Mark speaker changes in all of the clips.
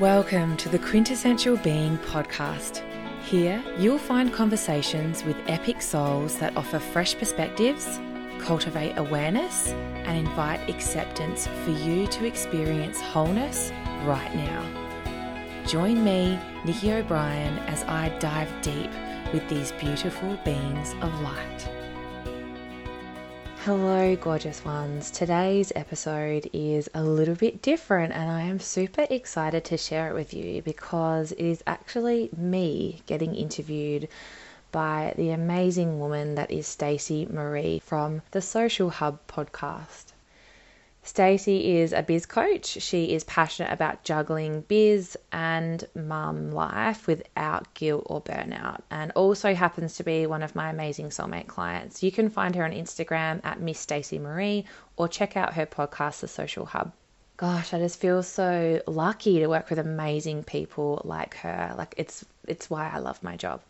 Speaker 1: Welcome to the Quintessential Being podcast. Here, you'll find conversations with epic souls that offer fresh perspectives, cultivate awareness, and invite acceptance for you to experience wholeness right now. Join me, Nikki O'Brien, as I dive deep with these beautiful beings of light. Hello, gorgeous ones. Today's episode is a little bit different, and I am super excited to share it with you because it is actually me getting interviewed by the amazing woman that is Stacey Marie from the Social Hub podcast. Stacey is a biz coach. She is passionate about juggling biz and mum life without guilt or burnout, and also happens to be one of my amazing soulmate clients. You can find her on Instagram at Miss Stacey Marie or check out her podcast, The Social Hub. Gosh, I just feel so lucky to work with amazing people like her. Like it's it's why I love my job.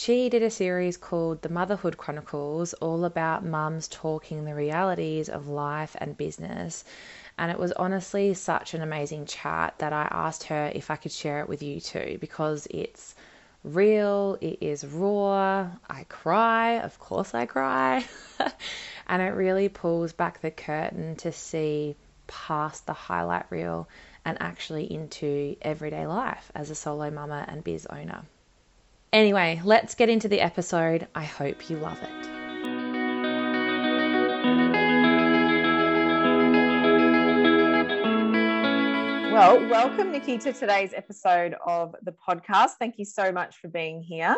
Speaker 1: She did a series called The Motherhood Chronicles, all about mums talking the realities of life and business. And it was honestly such an amazing chat that I asked her if I could share it with you too, because it's real, it is raw. I cry, of course, I cry. and it really pulls back the curtain to see past the highlight reel and actually into everyday life as a solo mama and biz owner. Anyway, let's get into the episode. I hope you love it. Well, welcome, Nikki, to today's episode of the podcast. Thank you so much for being here.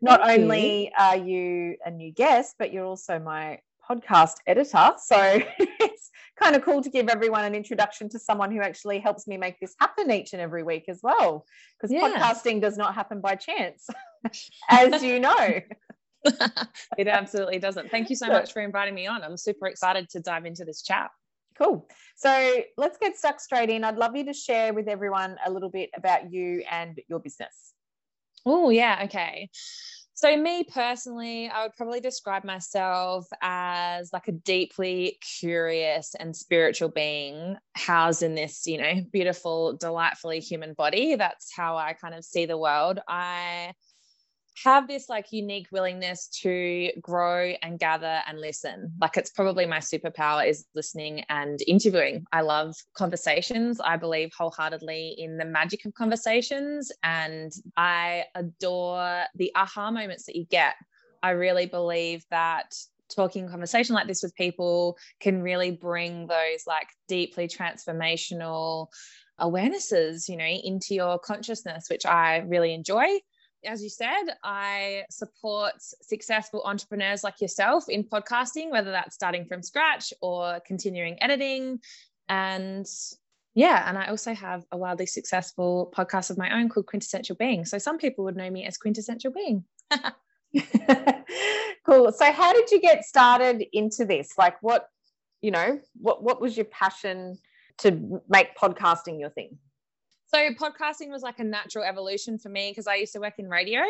Speaker 1: Not Thank only you. are you a new guest, but you're also my podcast editor. So it's kind of cool to give everyone an introduction to someone who actually helps me make this happen each and every week as well. Because yeah. podcasting does not happen by chance, as you know.
Speaker 2: it absolutely doesn't. Thank you so much for inviting me on. I'm super excited to dive into this chat.
Speaker 1: Cool. So let's get stuck straight in. I'd love you to share with everyone a little bit about you and your business.
Speaker 2: Oh, yeah. Okay. So, me personally, I would probably describe myself as like a deeply curious and spiritual being housed in this, you know, beautiful, delightfully human body. That's how I kind of see the world. I have this like unique willingness to grow and gather and listen. Like it's probably my superpower is listening and interviewing. I love conversations. I believe wholeheartedly in the magic of conversations and I adore the aha moments that you get. I really believe that talking conversation like this with people can really bring those like deeply transformational awarenesses you know into your consciousness which i really enjoy as you said, I support successful entrepreneurs like yourself in podcasting, whether that's starting from scratch or continuing editing. And yeah, and I also have a wildly successful podcast of my own called Quintessential Being. So some people would know me as Quintessential Being.
Speaker 1: cool. So how did you get started into this? Like what, you know, what what was your passion to make podcasting your thing?
Speaker 2: So podcasting was like a natural evolution for me because I used to work in radio.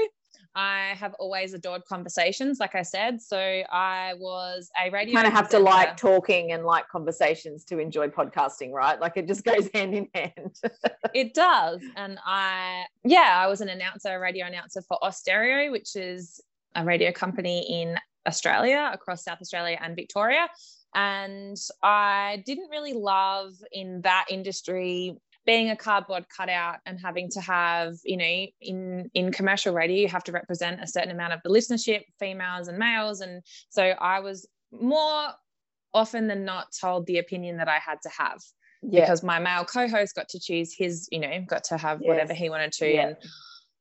Speaker 2: I have always adored conversations, like I said. So I was a radio.
Speaker 1: You kind of have to like talking and like conversations to enjoy podcasting, right? Like it just goes hand in hand.
Speaker 2: it does. And I, yeah, I was an announcer, a radio announcer for Austereo, which is a radio company in Australia, across South Australia and Victoria. And I didn't really love in that industry being a cardboard cutout and having to have, you know, in in commercial radio, you have to represent a certain amount of the listenership, females and males. And so I was more often than not told the opinion that I had to have. Yeah. Because my male co-host got to choose his, you know, got to have yes. whatever he wanted to. Yeah. And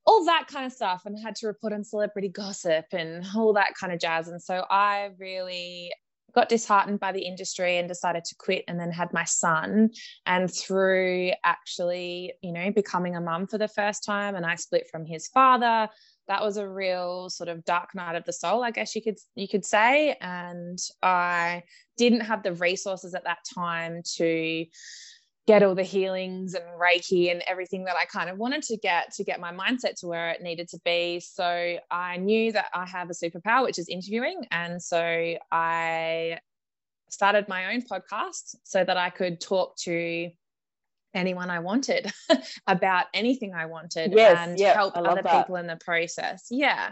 Speaker 2: all that kind of stuff and had to report on celebrity gossip and all that kind of jazz. And so I really got disheartened by the industry and decided to quit and then had my son. And through actually you know becoming a mum for the first time and i split from his father that was a real sort of dark night of the soul i guess you could you could say. And i didn't have the resources at that time to get all the healings and Reiki and everything that I kind of wanted to get to get my mindset to where it needed to be. So I knew that I have a superpower, which is interviewing. And so I started my own podcast so that I could talk to anyone I wanted about anything I wanted
Speaker 1: yes,
Speaker 2: and help other that. people in the process. Yeah.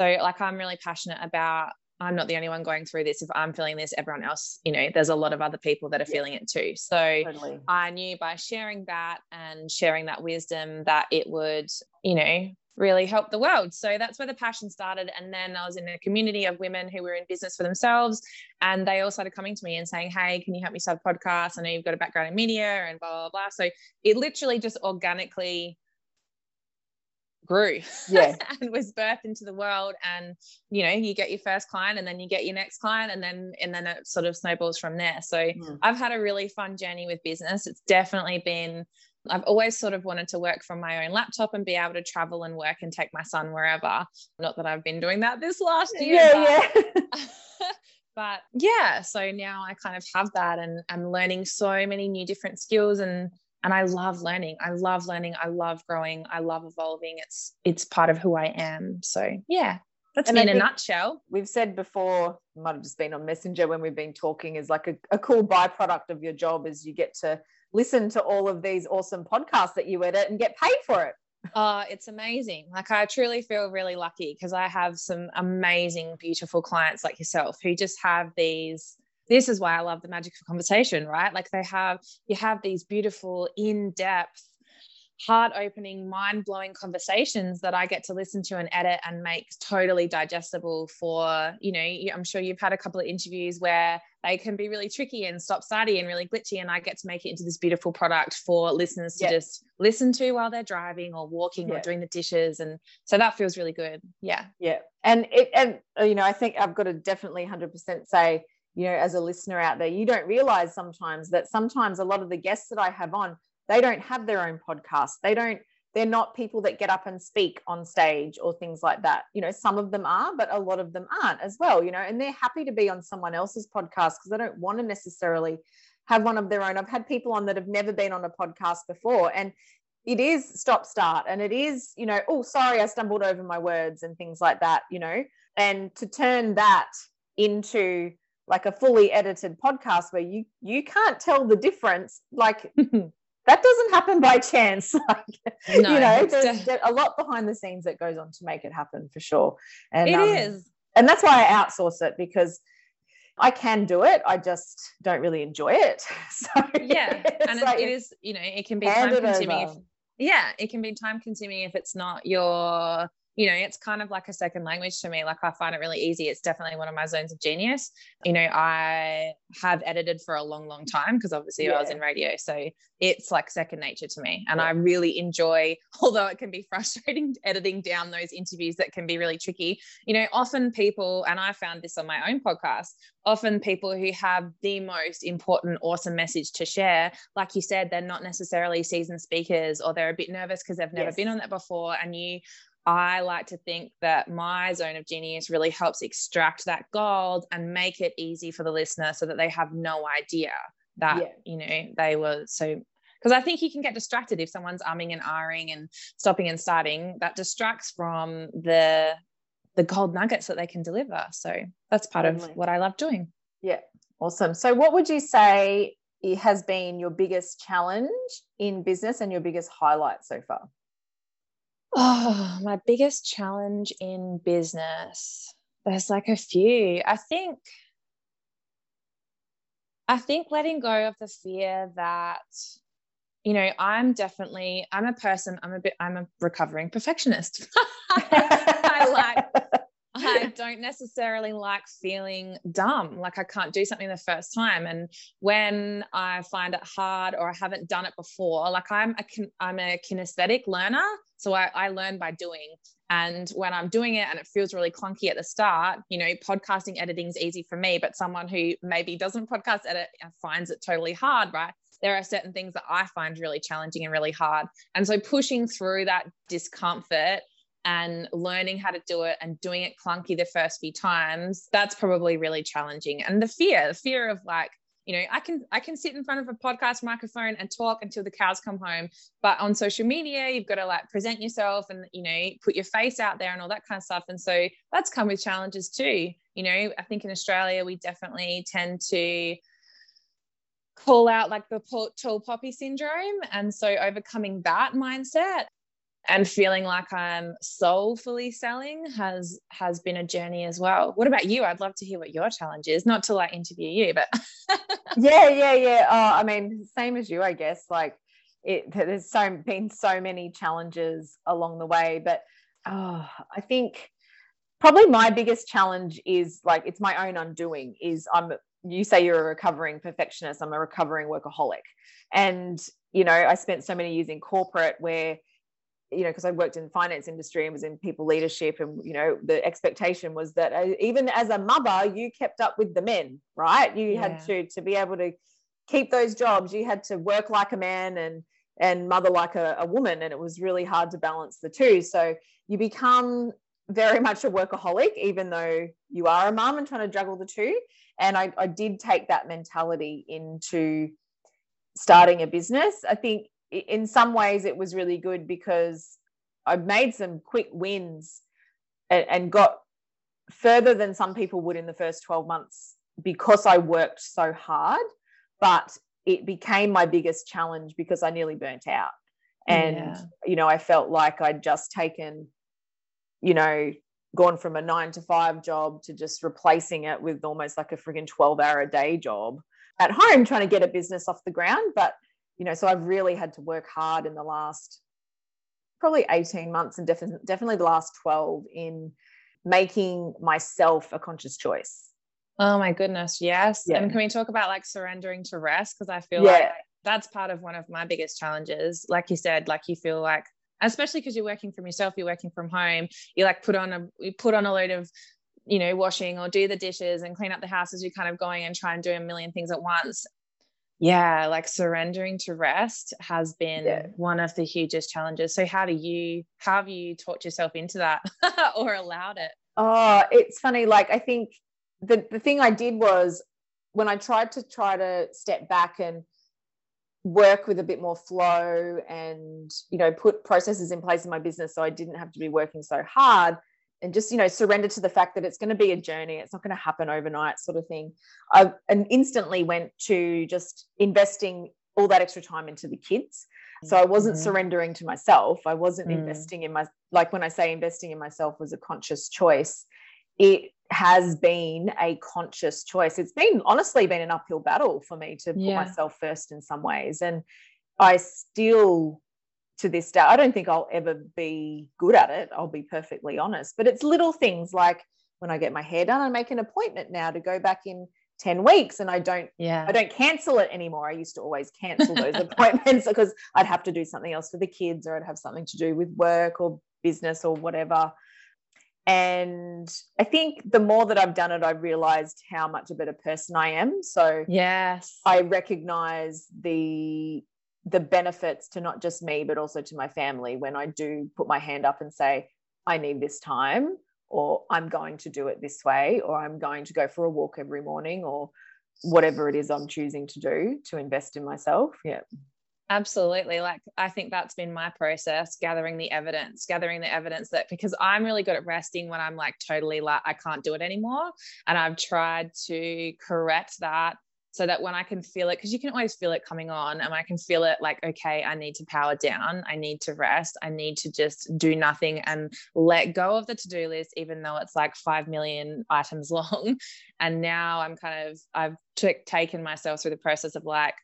Speaker 2: So like I'm really passionate about I'm not the only one going through this. If I'm feeling this, everyone else, you know, there's a lot of other people that are feeling it too. So totally. I knew by sharing that and sharing that wisdom that it would, you know, really help the world. So that's where the passion started. And then I was in a community of women who were in business for themselves. And they all started coming to me and saying, Hey, can you help me start a podcast? I know you've got a background in media and blah, blah, blah. So it literally just organically grew
Speaker 1: yeah
Speaker 2: and was birthed into the world and you know you get your first client and then you get your next client and then and then it sort of snowballs from there so mm. i've had a really fun journey with business it's definitely been I've always sort of wanted to work from my own laptop and be able to travel and work and take my son wherever. Not that I've been doing that this last year.
Speaker 1: Yeah,
Speaker 2: but, yeah. but yeah, so now I kind of have that and I'm learning so many new different skills and and I love learning. I love learning. I love growing. I love evolving. It's it's part of who I am. So yeah, that's and me in a nutshell.
Speaker 1: We've said before, might have just been on Messenger when we've been talking, is like a, a cool byproduct of your job is you get to listen to all of these awesome podcasts that you edit and get paid for it.
Speaker 2: Uh, it's amazing. Like I truly feel really lucky because I have some amazing, beautiful clients like yourself who just have these this is why I love the magic of conversation, right? Like they have, you have these beautiful, in depth, heart opening, mind blowing conversations that I get to listen to and edit and make totally digestible for, you know, I'm sure you've had a couple of interviews where they can be really tricky and stop starty and really glitchy. And I get to make it into this beautiful product for listeners to just listen to while they're driving or walking or doing the dishes. And so that feels really good. Yeah.
Speaker 1: Yeah. And it, and, you know, I think I've got to definitely 100% say, you know, as a listener out there, you don't realize sometimes that sometimes a lot of the guests that I have on, they don't have their own podcast. They don't, they're not people that get up and speak on stage or things like that. You know, some of them are, but a lot of them aren't as well, you know, and they're happy to be on someone else's podcast because they don't want to necessarily have one of their own. I've had people on that have never been on a podcast before. And it is stop start and it is, you know, oh, sorry, I stumbled over my words and things like that, you know, and to turn that into like a fully edited podcast where you you can't tell the difference like that doesn't happen by chance like no, you know there's, there's, a lot behind the scenes that goes on to make it happen for sure
Speaker 2: and it um, is,
Speaker 1: and that's why i outsource it because I can do it. I just don't really enjoy it. So
Speaker 2: yeah, and like, it is, you know, it can be time consuming. If, yeah, it can be time consuming if it's not your you know, it's kind of like a second language to me. Like I find it really easy. It's definitely one of my zones of genius. You know, I have edited for a long, long time because obviously yeah. I was in radio. So it's like second nature to me. And yeah. I really enjoy, although it can be frustrating editing down those interviews that can be really tricky. You know, often people, and I found this on my own podcast, often people who have the most important, awesome message to share, like you said, they're not necessarily seasoned speakers or they're a bit nervous because they've never yes. been on that before. And you I like to think that my zone of genius really helps extract that gold and make it easy for the listener so that they have no idea that, yeah. you know, they were so. Because I think you can get distracted if someone's umming and ahhing and stopping and starting. That distracts from the the gold nuggets that they can deliver. So that's part totally. of what I love doing.
Speaker 1: Yeah, awesome. So, what would you say has been your biggest challenge in business and your biggest highlight so far?
Speaker 2: Oh, my biggest challenge in business. There's like a few. I think I think letting go of the fear that you know, I'm definitely I'm a person, I'm a bit I'm a recovering perfectionist. I like I don't necessarily like feeling dumb, like I can't do something the first time. And when I find it hard or I haven't done it before, like I'm a I'm a kinesthetic learner, so I, I learn by doing. And when I'm doing it and it feels really clunky at the start, you know, podcasting editing is easy for me, but someone who maybe doesn't podcast edit finds it totally hard, right? There are certain things that I find really challenging and really hard. And so pushing through that discomfort and learning how to do it and doing it clunky the first few times, that's probably really challenging. And the fear, the fear of like, you know i can i can sit in front of a podcast microphone and talk until the cows come home but on social media you've got to like present yourself and you know put your face out there and all that kind of stuff and so that's come with challenges too you know i think in australia we definitely tend to call out like the tall poppy syndrome. And so overcoming that mindset and feeling like I'm soulfully selling has has been a journey as well. What about you? I'd love to hear what your challenge is. Not to like interview you, but
Speaker 1: yeah, yeah, yeah. Uh, I mean, same as you, I guess. Like it, there's so been so many challenges along the way, but oh, I think probably my biggest challenge is like it's my own undoing. Is I'm you say you're a recovering perfectionist. I'm a recovering workaholic, and you know I spent so many years in corporate where you know, because I worked in the finance industry and was in people leadership, and you know, the expectation was that uh, even as a mother, you kept up with the men, right? You yeah. had to to be able to keep those jobs. You had to work like a man and and mother like a, a woman, and it was really hard to balance the two. So you become very much a workaholic, even though you are a mom and trying to juggle the two. And I, I did take that mentality into starting a business. I think in some ways it was really good because I made some quick wins and, and got further than some people would in the first 12 months because I worked so hard. But it became my biggest challenge because I nearly burnt out. And, yeah. you know, I felt like I'd just taken, you know, gone from a nine to five job to just replacing it with almost like a frigging 12 hour a day job at home trying to get a business off the ground. But you know, so I've really had to work hard in the last probably 18 months and definitely definitely the last 12 in making myself a conscious choice.
Speaker 2: Oh my goodness, yes. Yeah. And can we talk about like surrendering to rest? Because I feel yeah. like that's part of one of my biggest challenges. Like you said, like you feel like especially because you're working from yourself, you're working from home, you like put on a you put on a load of you know washing or do the dishes and clean up the house as you're kind of going and try and do a million things at once yeah like surrendering to rest has been yeah. one of the hugest challenges so how do you how have you taught yourself into that or allowed it
Speaker 1: oh it's funny like i think the the thing i did was when i tried to try to step back and work with a bit more flow and you know put processes in place in my business so i didn't have to be working so hard and just you know surrender to the fact that it's going to be a journey it's not going to happen overnight sort of thing i and instantly went to just investing all that extra time into the kids so i wasn't mm-hmm. surrendering to myself i wasn't mm. investing in my like when i say investing in myself was a conscious choice it has been a conscious choice it's been honestly been an uphill battle for me to put yeah. myself first in some ways and i still to this day. I don't think I'll ever be good at it. I'll be perfectly honest. But it's little things like when I get my hair done, I make an appointment now to go back in 10 weeks and I don't yeah I don't cancel it anymore. I used to always cancel those appointments because I'd have to do something else for the kids or I'd have something to do with work or business or whatever. And I think the more that I've done it, I've realized how much a better person I am. So
Speaker 2: yes,
Speaker 1: I recognize the the benefits to not just me but also to my family when i do put my hand up and say i need this time or i'm going to do it this way or i'm going to go for a walk every morning or whatever it is i'm choosing to do to invest in myself. Yeah.
Speaker 2: Absolutely. Like i think that's been my process gathering the evidence gathering the evidence that because i'm really good at resting when i'm like totally like i can't do it anymore. And i've tried to correct that so that when I can feel it, because you can always feel it coming on, and I can feel it like, okay, I need to power down, I need to rest, I need to just do nothing and let go of the to do list, even though it's like 5 million items long. And now I'm kind of, I've t- taken myself through the process of like,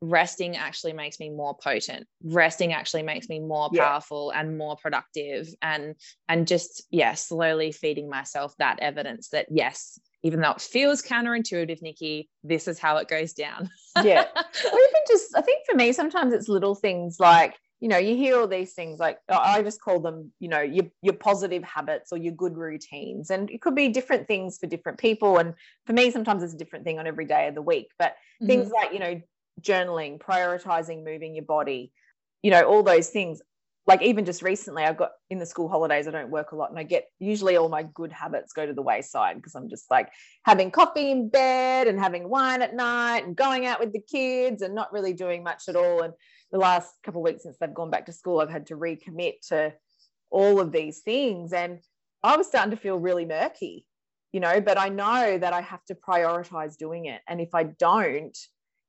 Speaker 2: resting actually makes me more potent resting actually makes me more powerful yeah. and more productive and and just yeah slowly feeding myself that evidence that yes even though it feels counterintuitive, Nikki, this is how it goes down.
Speaker 1: yeah. Or even just, I think for me, sometimes it's little things like, you know, you hear all these things like I just call them, you know, your your positive habits or your good routines. And it could be different things for different people. And for me, sometimes it's a different thing on every day of the week. But mm-hmm. things like, you know, journaling, prioritizing moving your body, you know, all those things. Like even just recently i've got in the school holidays i don't work a lot and i get usually all my good habits go to the wayside because i'm just like having coffee in bed and having wine at night and going out with the kids and not really doing much at all. And the last couple of weeks since they've gone back to school i've had to recommit to all of these things. And i was starting to feel really murky you know but i know that i have to prioritize doing it. And if i don't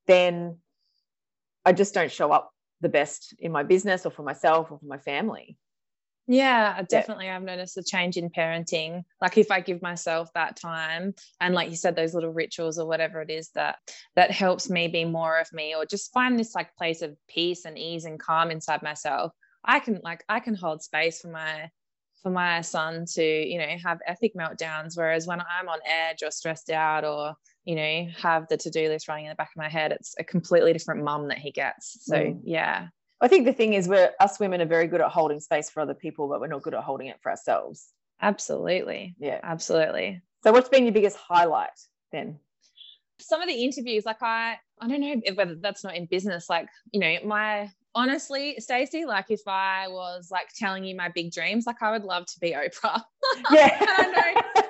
Speaker 1: then I just don't show up the best in my business or for myself or for my family.
Speaker 2: Yeah, definitely. I've noticed a change in parenting. Like if I give myself that time and like you said, those little rituals or whatever it is that that helps me be more of me or just find this like place of peace and ease and calm inside myself. I can like I can hold space for my for my son to, you know, have epic meltdowns. Whereas when I'm on edge or stressed out or, you know, have the to-do list running in the back of my head, it's a completely different mum that he gets. So mm. yeah.
Speaker 1: I think the thing is we're us women are very good at holding space for other people, but we're not good at holding it for ourselves.
Speaker 2: Absolutely.
Speaker 1: Yeah.
Speaker 2: Absolutely.
Speaker 1: So what's been your biggest highlight then?
Speaker 2: Some of the interviews, like I I don't know whether that's not in business, like, you know, my honestly, Stacey, like if I was like telling you my big dreams, like I would love to be Oprah.
Speaker 1: Yeah.
Speaker 2: Know I know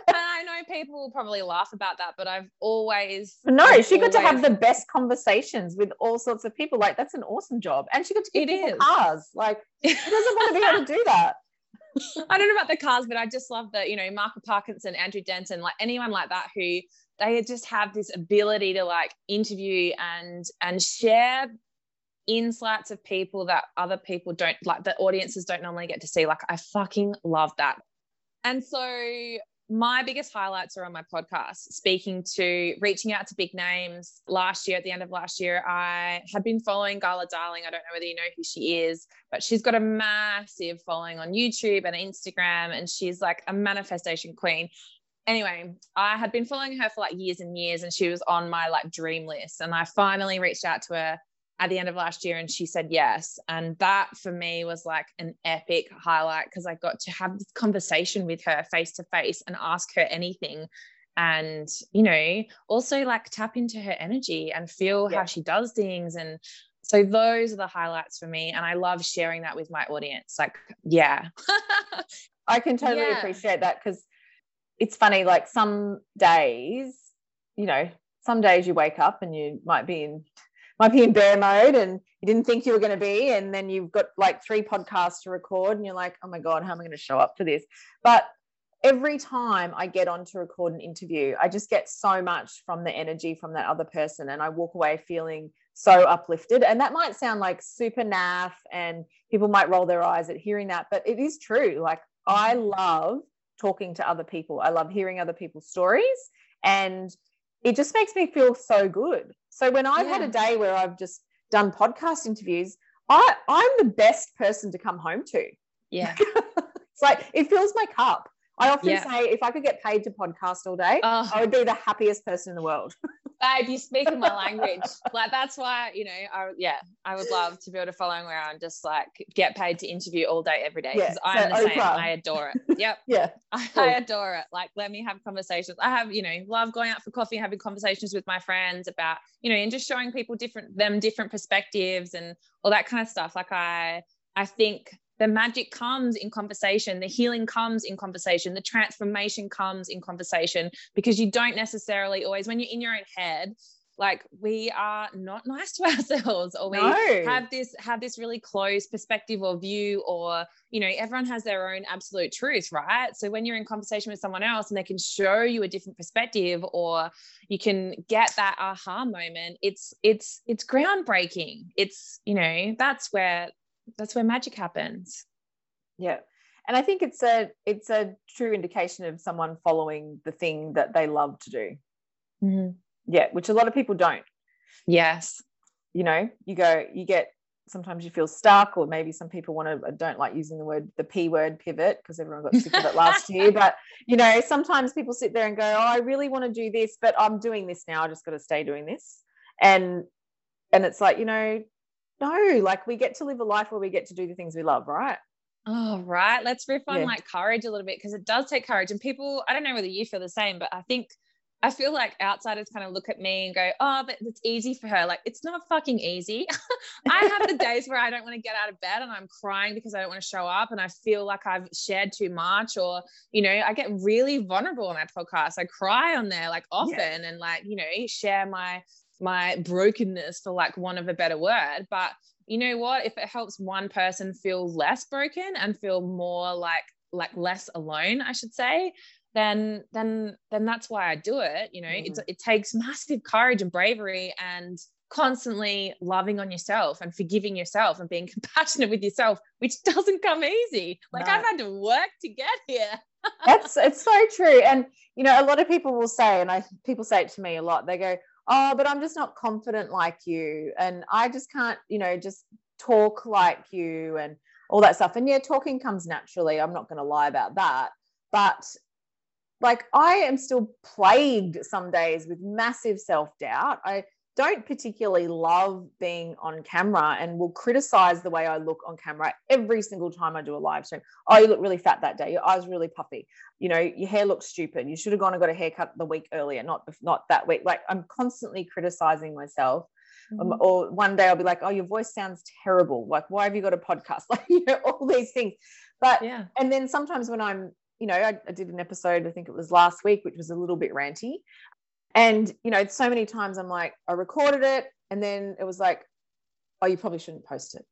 Speaker 2: people will probably laugh about that, but I've always
Speaker 1: No,
Speaker 2: I've
Speaker 1: she got
Speaker 2: always,
Speaker 1: to have the best conversations with all sorts of people. Like that's an awesome job. And she got to give
Speaker 2: It
Speaker 1: people
Speaker 2: is.
Speaker 1: cars. Like who doesn't want to be able to do that?
Speaker 2: I don't know about the cars, but I just love that, you know, Mark Parkinson, Andrew Denton, like anyone like that who they just have this ability to like interview and and share insights of people that other people don't like the audiences don't normally get to see like i fucking love that and so my biggest highlights are on my podcast. Speaking to reaching out to big names. Last year at the end of last year i had been following Gala Darling. I don't know whether you know who she is but she's got a massive following on youtube and instagram and she's like a manifestation queen. Anyway i had been following her for like years and years and she was on my like dream list. And i finally reached out to her at the end of last year and she said yes and that for me was like an epic highlight because i got to have this conversation with her face to face and ask her anything and you know also like tap into her energy and feel
Speaker 1: Yeah.
Speaker 2: how she does things and so those are the highlights for me and i love sharing that with my audience like yeah
Speaker 1: I can totally
Speaker 2: Yeah.
Speaker 1: appreciate that because it's funny, like some days, you know, some days you wake up and you might be in might be in bear mode and you didn't think you were going to be and then you've got like three podcasts to record and you're like oh my god how am i going to show up for this? But every time i get on to record an interview i just get so much from the energy from that other person and i walk away feeling so uplifted. And that might sound like super naff and people might roll their eyes at hearing that but it is true. Like i love talking to other people. I love hearing other people's stories and it just makes me feel so good so when I've had a day where I've just done podcast interviews, I I'm the best person to come home to.
Speaker 2: yeah
Speaker 1: It's like it fills my cup. I often
Speaker 2: Yeah.
Speaker 1: say if I could get paid to podcast all day,
Speaker 2: oh
Speaker 1: I would be the happiest person in the world.
Speaker 2: babe, you speak in my language. Like that's why, you know, I yeah, I would love to build a following where I'm just like get paid to interview all day, every day.
Speaker 1: Yeah,
Speaker 2: I'm the same. I adore it. Yep.
Speaker 1: Yeah.
Speaker 2: I,
Speaker 1: Cool.
Speaker 2: I adore it. Like let me have conversations. I have, you know, love going out for coffee, having conversations with my friends about, you know, and just showing people different them different perspectives and all that kind of stuff. Like I I think the magic comes in conversation, the healing comes in conversation, the transformation comes in conversation because you don't necessarily always when you're in your own head like we are not nice to ourselves or we
Speaker 1: No.
Speaker 2: have this have this really closed perspective or view or you know everyone has their own absolute truth right so when you're in conversation with someone else and they can show you a different perspective or you can get that aha moment it's it's it's groundbreaking it's you know that's where that's where magic happens
Speaker 1: Yeah. And I think it's a it's a true indication of someone following the thing that they love to do. Mm-hmm. Yeah, which a lot of people don't.
Speaker 2: yes
Speaker 1: you know you go you get sometimes you feel stuck or maybe some people want to don't like using the word the p word pivot because everyone got sick of it last year but you know sometimes people sit there and go oh i really want to do this but i'm doing this now i just got to stay doing this and and it's like you know no like we get to live a life where we get to do the things we love right
Speaker 2: Oh, right. Let's riff on
Speaker 1: Yeah.
Speaker 2: like courage a little bit because it does take courage. And people, I don't know whether you feel the same, but I think I feel like outsiders kind of look at me and go, oh, but it's easy for her. Like, it's not fucking easy. I have the days where I don't want to get out of bed and I'm crying because I don't want to show up and I feel like I've shared too much or, you know, I get really vulnerable on my podcast. I cry on there like often and like, you know, share my my brokenness for like want of a better word. But you know what? If it helps one person feel less broken and feel more like like less alone, I should say, then then then that's why I do it. You know, it's mm. it takes massive courage and bravery and constantly loving on yourself and forgiving yourself and being compassionate with yourself, which doesn't come easy. Like no. I've had to work to get here.
Speaker 1: That's it's so true. And you know, a lot of people will say, and I people say it to me a lot, they go, Oh, but I'm just not confident like you. And I just can't, you know, just talk like you and all that stuff. And yeah, talking comes naturally. I'm not gonna lie about that. But like I am still plagued some days with massive self-doubt. I don't particularly love being on camera and will criticize the way I look on camera every single time I do a live stream. Oh, you look really fat that day. Your eyes really puffy. You know, your hair looks stupid. You should have gone and got a haircut the week earlier, not not that week. Like I'm constantly criticizing myself. Um, mm-hmm. Um, or one day I'll be like, "Oh, your voice sounds terrible. Like, why have you got a podcast?" Like, you know, all these things. But yeah. And then sometimes when I'm you know, I, I, did an episode, I think it was last week, which was a little bit ranty. And, you know, so many times I'm like, I recorded it and then it was like, oh, you probably shouldn't post it.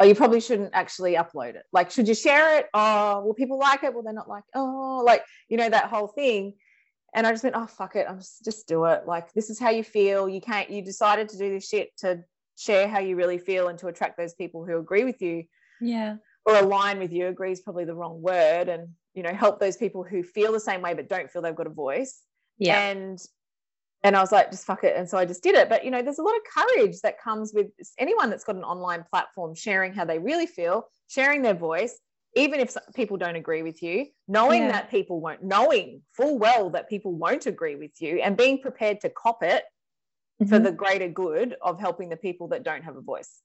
Speaker 1: Oh, you probably shouldn't actually upload it. Like, should you share it? Oh, will people like it? Will they not like, oh, like, you know, that whole thing. And I just went, oh, fuck it. I'm just, just do it. Like, this is how you feel. You can't, you decided to do this shit to share how you really feel and to attract those people who agree with you.
Speaker 2: Yeah.
Speaker 1: Or align with you. Agree is probably the wrong word. And, you know, help those people who feel the same way but don't feel they've got a voice
Speaker 2: yeah.
Speaker 1: And and I was like, just fuck it. And so I just did it. But you know, there's a lot of courage that comes with anyone that's got an online platform sharing how they really feel, sharing their voice, even if people don't agree with you, knowing yeah. that people won't, knowing full well that people won't agree with you, and being prepared to cop it mm-hmm. for the greater good of helping the people that don't have a voice.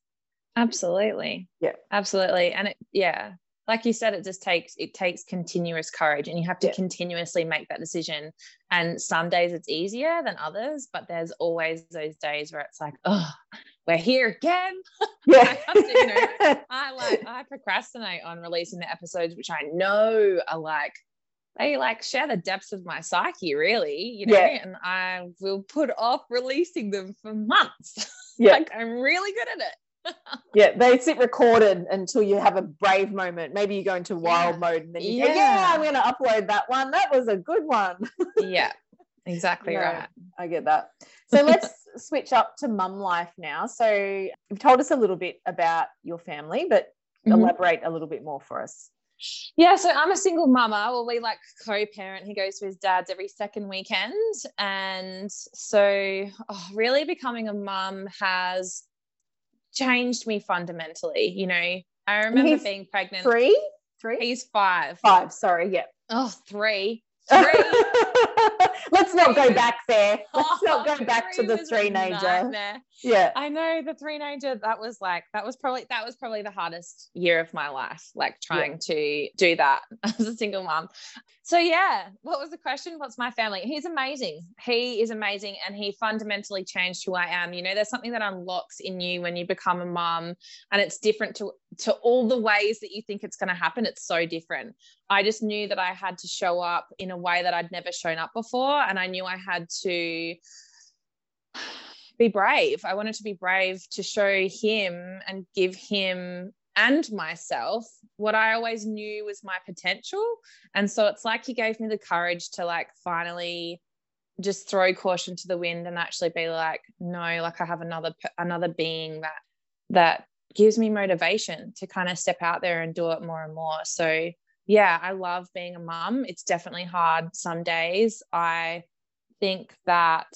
Speaker 2: Absolutely.
Speaker 1: Yeah.
Speaker 2: Absolutely. And it, yeah, like you said it just takes it takes continuous courage and you have to yeah. continuously make that decision. And some days it's easier than others but there's always those days where it's like oh we're here again.
Speaker 1: Yeah
Speaker 2: I, to, you know, I like i procrastinate on releasing the episodes which i know are like they like share the depths of my psyche really you know yeah. and i will put off releasing them for months. Yeah. Like i'm really good at it
Speaker 1: yeah, they sit recorded until you have a brave moment. Maybe you go into wild yeah. mode and then you yeah. go, yeah, I'm going to upload that one. That was a good one.
Speaker 2: yeah, exactly right.
Speaker 1: I get that. So let's switch up to mum life now. So you've told us a little bit about your family, but mm-hmm. elaborate a little bit more for us.
Speaker 2: Yeah, so I'm a single mama. Well, we like co-parent. He goes to his dad's every second weekend, and so oh, really becoming a mum has changed me fundamentally. You know, I remember He's being pregnant.
Speaker 1: Three? Three?
Speaker 2: He's five.
Speaker 1: Five, sorry. Yeah.
Speaker 2: Oh, three. Three.
Speaker 1: Let's not go back there. Let's oh, not go back to the three nager. Yeah.
Speaker 2: I know the three nager, that was like that was probably that was probably the hardest year of my life, like trying yeah. to do that as a single mom. So yeah, what was the question? What's my family? He's amazing. He is amazing and he fundamentally changed who I am. You know, there's something that unlocks in you when you become a mom and it's different to to all the ways that you think it's going to happen. It's so different. I just knew that I had to show up in a way that I'd never shown up before and I knew I had to be brave. I wanted to be brave to show him and give him and myself what I always knew was my potential. And so it's like he gave me the courage to like finally just throw caution to the wind and actually be like, no, like I have another another being that that gives me motivation to kind of step out there and do it more and more. So yeah, I love being a mum. It's definitely hard some days. I think that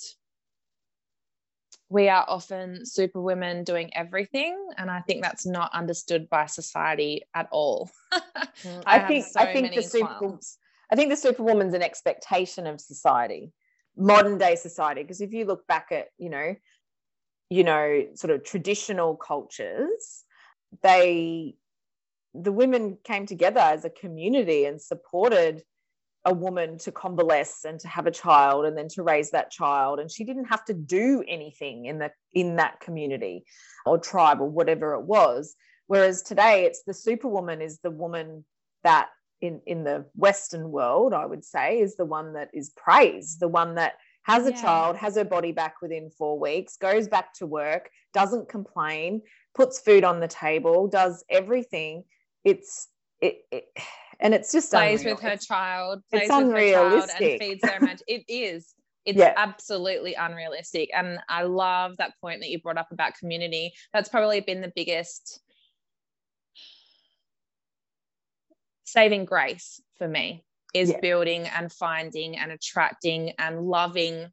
Speaker 2: we are often super women doing everything and i think that's not understood by society at all.
Speaker 1: Mm, I, I, think so i think the super i think the superwoman's an expectation of society modern day society because if you look back at you know you know sort of traditional cultures they the women came together as a community and supported a woman to convalesce and to have a child and then to raise that child. And she didn't have to do anything in the in that community or tribe or whatever it was. Whereas today it's the superwoman is the woman that in in the western world i would say is the one that is praised the one that has a yeah. child has her body back within 4 weeks goes back to work doesn't complain puts food on the table does everything. It's it, it and it's just
Speaker 2: plays with her child, plays it's with unrealistic. her child, and feeds their magic. It is. it's yeah. absolutely unrealistic and i love that point that you brought up about community that's probably been the biggest saving grace for me is yeah. building and finding and attracting and loving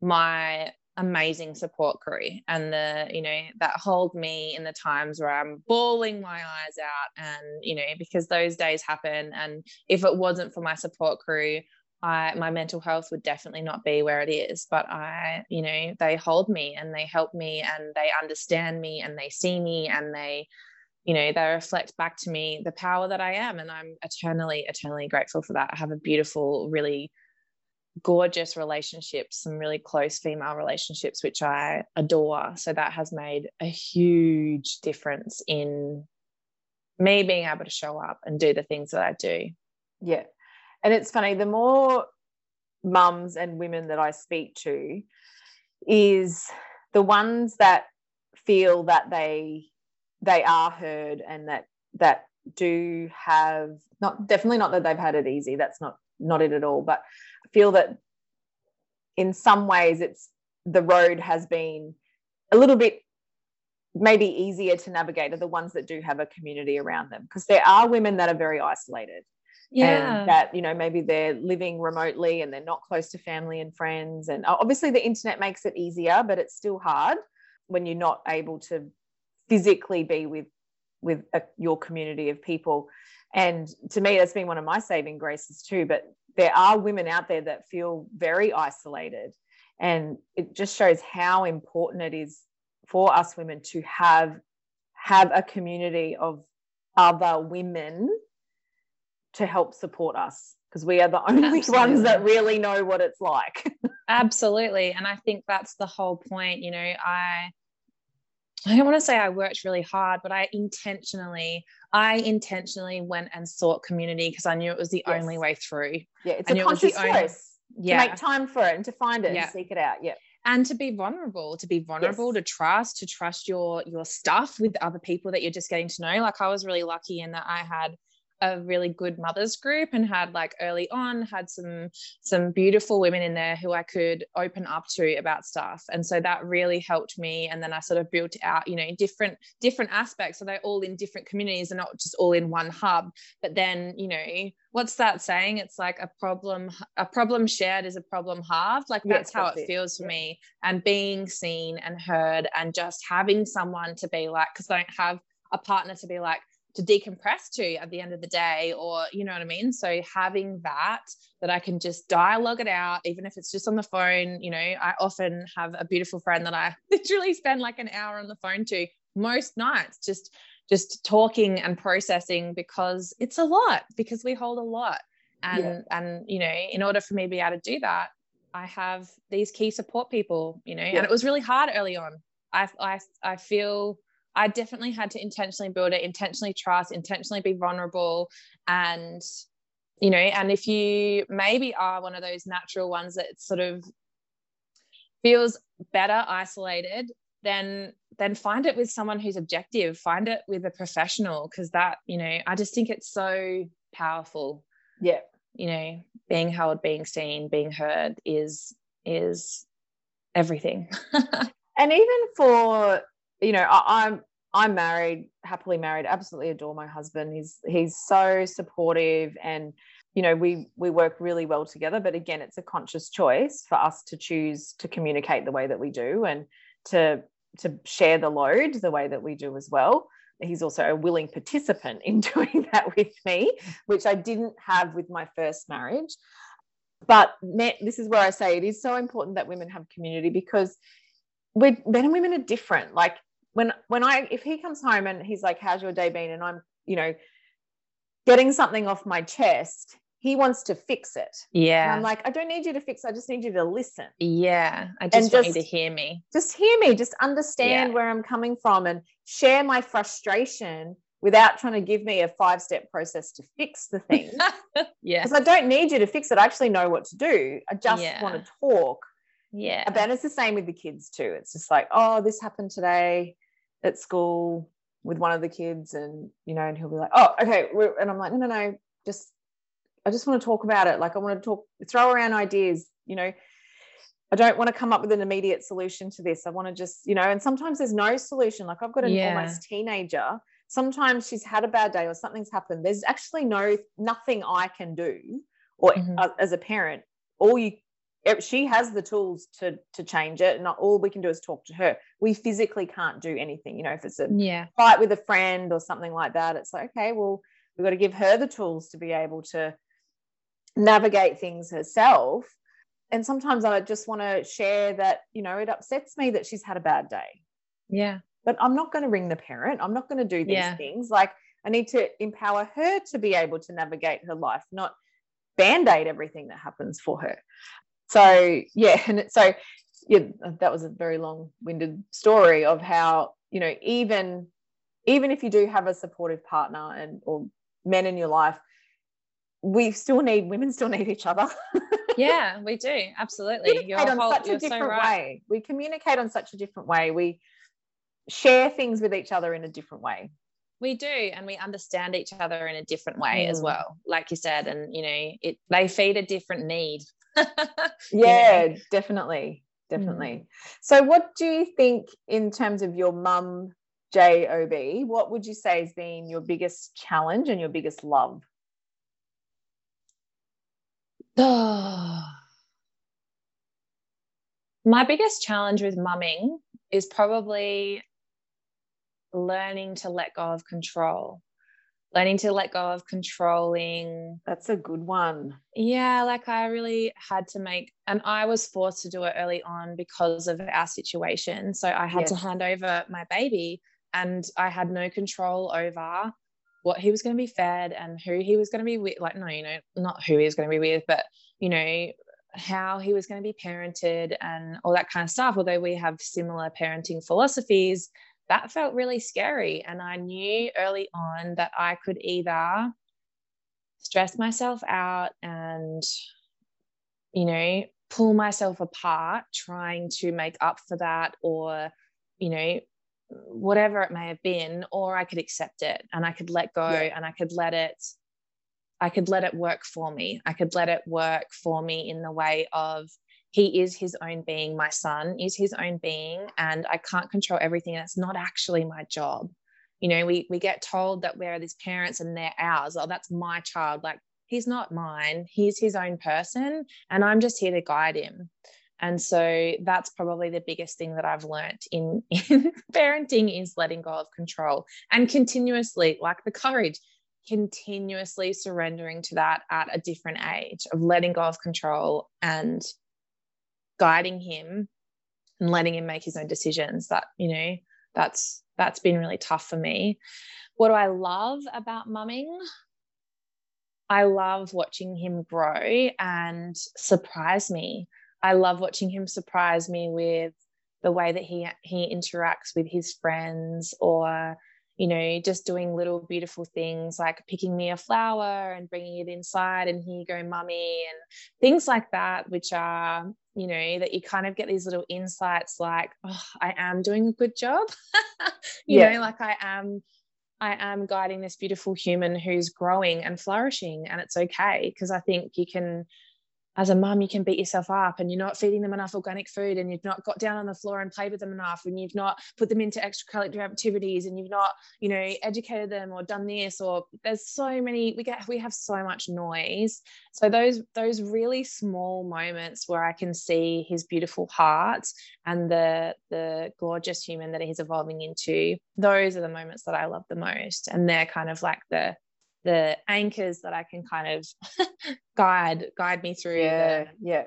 Speaker 2: my amazing support crew. And the you know that hold me in the times where i'm bawling my eyes out and you know because those days happen. And if it wasn't for my support crew I my mental health would definitely not be where it is. But I you know they hold me and they help me and they understand me and they see me and they you know they reflect back to me the power that I am. And I'm eternally eternally grateful for that. I have a beautiful really gorgeous relationships, some really close female relationships, which I adore. So that has made a huge difference in me being able to show up and do the things that I do.
Speaker 1: Yeah. And it's funny, the more mums and women that I speak to is the ones that feel that they they are heard and that that do have not definitely not that they've had it easy that's not not it at all but feel that in some ways it's the road has been a little bit maybe easier to navigate are the ones that do have a community around them because there are women that are very isolated.
Speaker 2: Yeah.
Speaker 1: and that you know maybe they're living remotely and they're not close to family and friends. And obviously the internet makes it easier but it's still hard when you're not able to physically be with with a, your community of people. And to me that's been one of my saving graces too but there are women out there that feel very isolated and it just shows how important it is for us women to have have a community of other women to help support us because we are the only Absolutely. ones that really know what it's like
Speaker 2: Absolutely. And I think that's the whole point. You know, I I don't want to say I worked really hard, but I intentionally, I intentionally went and sought community because I knew it was the yes. only way through.
Speaker 1: Yeah, it's I a conscious it choice yeah. to make time for it and to find it yeah. and seek it out. Yeah.
Speaker 2: And to be vulnerable, to be vulnerable, yes. to trust, to trust your your stuff with other people that you're just getting to know. Like I was really lucky in that I had a really good mothers group and had like early on had some some beautiful women in there who I could open up to about stuff. And so that really helped me. And then I sort of built out you know different different aspects. So they're all in different communities and not just all in one hub. But then you know what's that saying? It's like a problem a problem shared is a problem halved. Like that's yes, how that's it, it, feels for yeah. me. And being seen and heard and just having someone to be like because I don't have a partner to be like to decompress to at the end of the day or you know what i mean so having that that i can just dialogue it out even if it's just on the phone you know i often have a beautiful friend that i literally spend like an hour on the phone to most nights just just talking and processing because it's a lot because we hold a lot and yeah. and you know in order for me to be able to do that i have these key support people you know yeah. and it was really hard early on i i, I feel I definitely had to intentionally build it, intentionally trust, intentionally be vulnerable. And, you know, and if you maybe are one of those natural ones that sort of feels better isolated, then then find it with someone who's objective, find it with a professional, because that, you know, I just think it's so powerful.
Speaker 1: Yeah.
Speaker 2: You know, being held, being seen, being heard is is everything.
Speaker 1: and even for you know, I, am I'm, married, happily married, absolutely adore my husband. He's he's so supportive and you know we we work really well together. But again it's a conscious choice for us to choose to communicate the way that we do and to to share the load the way that we do as well. He's also a willing participant in doing that with me which i didn't have with my first marriage. But this is where i say it is so important that women have community because we men and women are different. Like when when I if he comes home and he's like, "How's your day been?" and I'm you know getting something off my chest, he wants to fix it.
Speaker 2: Yeah. And
Speaker 1: I'm like, I don't need you to fix. I just need you to listen.
Speaker 2: Yeah. I just and want just, you to hear me.
Speaker 1: Just hear me. Just understand yeah. where I'm coming from and share my frustration without trying to give me a five step process to fix the thing.
Speaker 2: yeah.
Speaker 1: Because I don't need you to fix it. I actually know what to do. I just yeah. want to talk.
Speaker 2: Yeah.
Speaker 1: But it's the same with the kids too. It's just like, oh, this happened today at school with one of the kids and you know and he'll be like oh okay and i'm like no no no just i just want to talk about it like i want to talk throw around ideas you know I don't want to come up with an immediate solution to this. I want to just, you know, and sometimes there's no solution. Like I've got an yeah. almost teenager. Sometimes she's had a bad day or something's happened. There's actually no nothing I can do, or mm-hmm. uh, as a parent, all you she has the tools to to change it and all we can do is talk to her. We physically can't do anything you know if it's a
Speaker 2: yeah.
Speaker 1: fight with a friend or something like that it's like okay well we've got to give her the tools to be able to navigate things herself. And sometimes i just want to share that you know it upsets me that she's had a bad day.
Speaker 2: Yeah.
Speaker 1: But i'm not going to ring the parent. I'm not going to do these yeah. things. Like i need to empower her to be able to navigate her life not band-aid everything that happens for her so yeah and so yeah that was a very long-winded story of how you know even even if you do have a supportive partner and or men in your life we still need women still need each other.
Speaker 2: Yeah we do. Absolutely.
Speaker 1: Communicate on such a different so right. way. We communicate on such a different way. We share things with each other in a different way.
Speaker 2: We do and we understand each other in a different way mm. as well like you said and you know it they feed a different need
Speaker 1: yeah, know? definitely. Definitely. Mm. So, what do you think in terms of your mum, JOB? What would you say has been your biggest challenge and your biggest love?
Speaker 2: My biggest challenge with mumming is probably learning to let go of control learning to let go of controlling.
Speaker 1: That's a good one.
Speaker 2: Yeah, like I really had to make, and I was forced to do it early on because of our situation. So I had yes. to hand over my baby, and I had no control over what he was going to be fed and who he was going to be with. Like, no, you know, not who he was going to be with, but, you know, how he was going to be parented and all that kind of stuff. Although we have similar parenting philosophies, that felt really scary. And I knew early on that I could either stress myself out and, you know, pull myself apart trying to make up for that or, you know, whatever it may have been, or I could accept it and I could let go yeah. and I could let it. I could let it work for me. I could let it work for me in the way of he is his own being my son is his own being and i can't control everything and it's not actually my job. You know we we get told that we're these parents and they're ours. Oh that's my child. Like he's not mine. He's his own person and i'm just here to guide him. And so that's probably the biggest thing that i've learned in in parenting is letting go of control and continuously like the courage continuously surrendering to that at a different age of letting go of control and guiding him and letting him make his own decisions that you know that's that's been really tough for me. What do i love about mumming i love watching him grow and surprise me. I love watching him surprise me with the way that he he interacts with his friends or you know, just doing little beautiful things like picking me a flower and bringing it inside and here you go, mummy, and things like that, which are, you know, that you kind of get these little insights like, oh, I am doing a good job. you yeah. know, like I am. I am guiding this beautiful human who's growing and flourishing, and it's okay because I think you can as a mum, you can beat yourself up and you're not feeding them enough organic food and you've not got down on the floor and played with them enough and you've not put them into extracurricular activities and you've not, you know, educated them or done this or there's so many we get we have so much noise. So those those really small moments where I can see his beautiful heart and the the gorgeous human that he's evolving into, those are the moments that I love the most. And they're kind of like the the anchors that I can kind of guide guide me through
Speaker 1: yeah, the, yeah.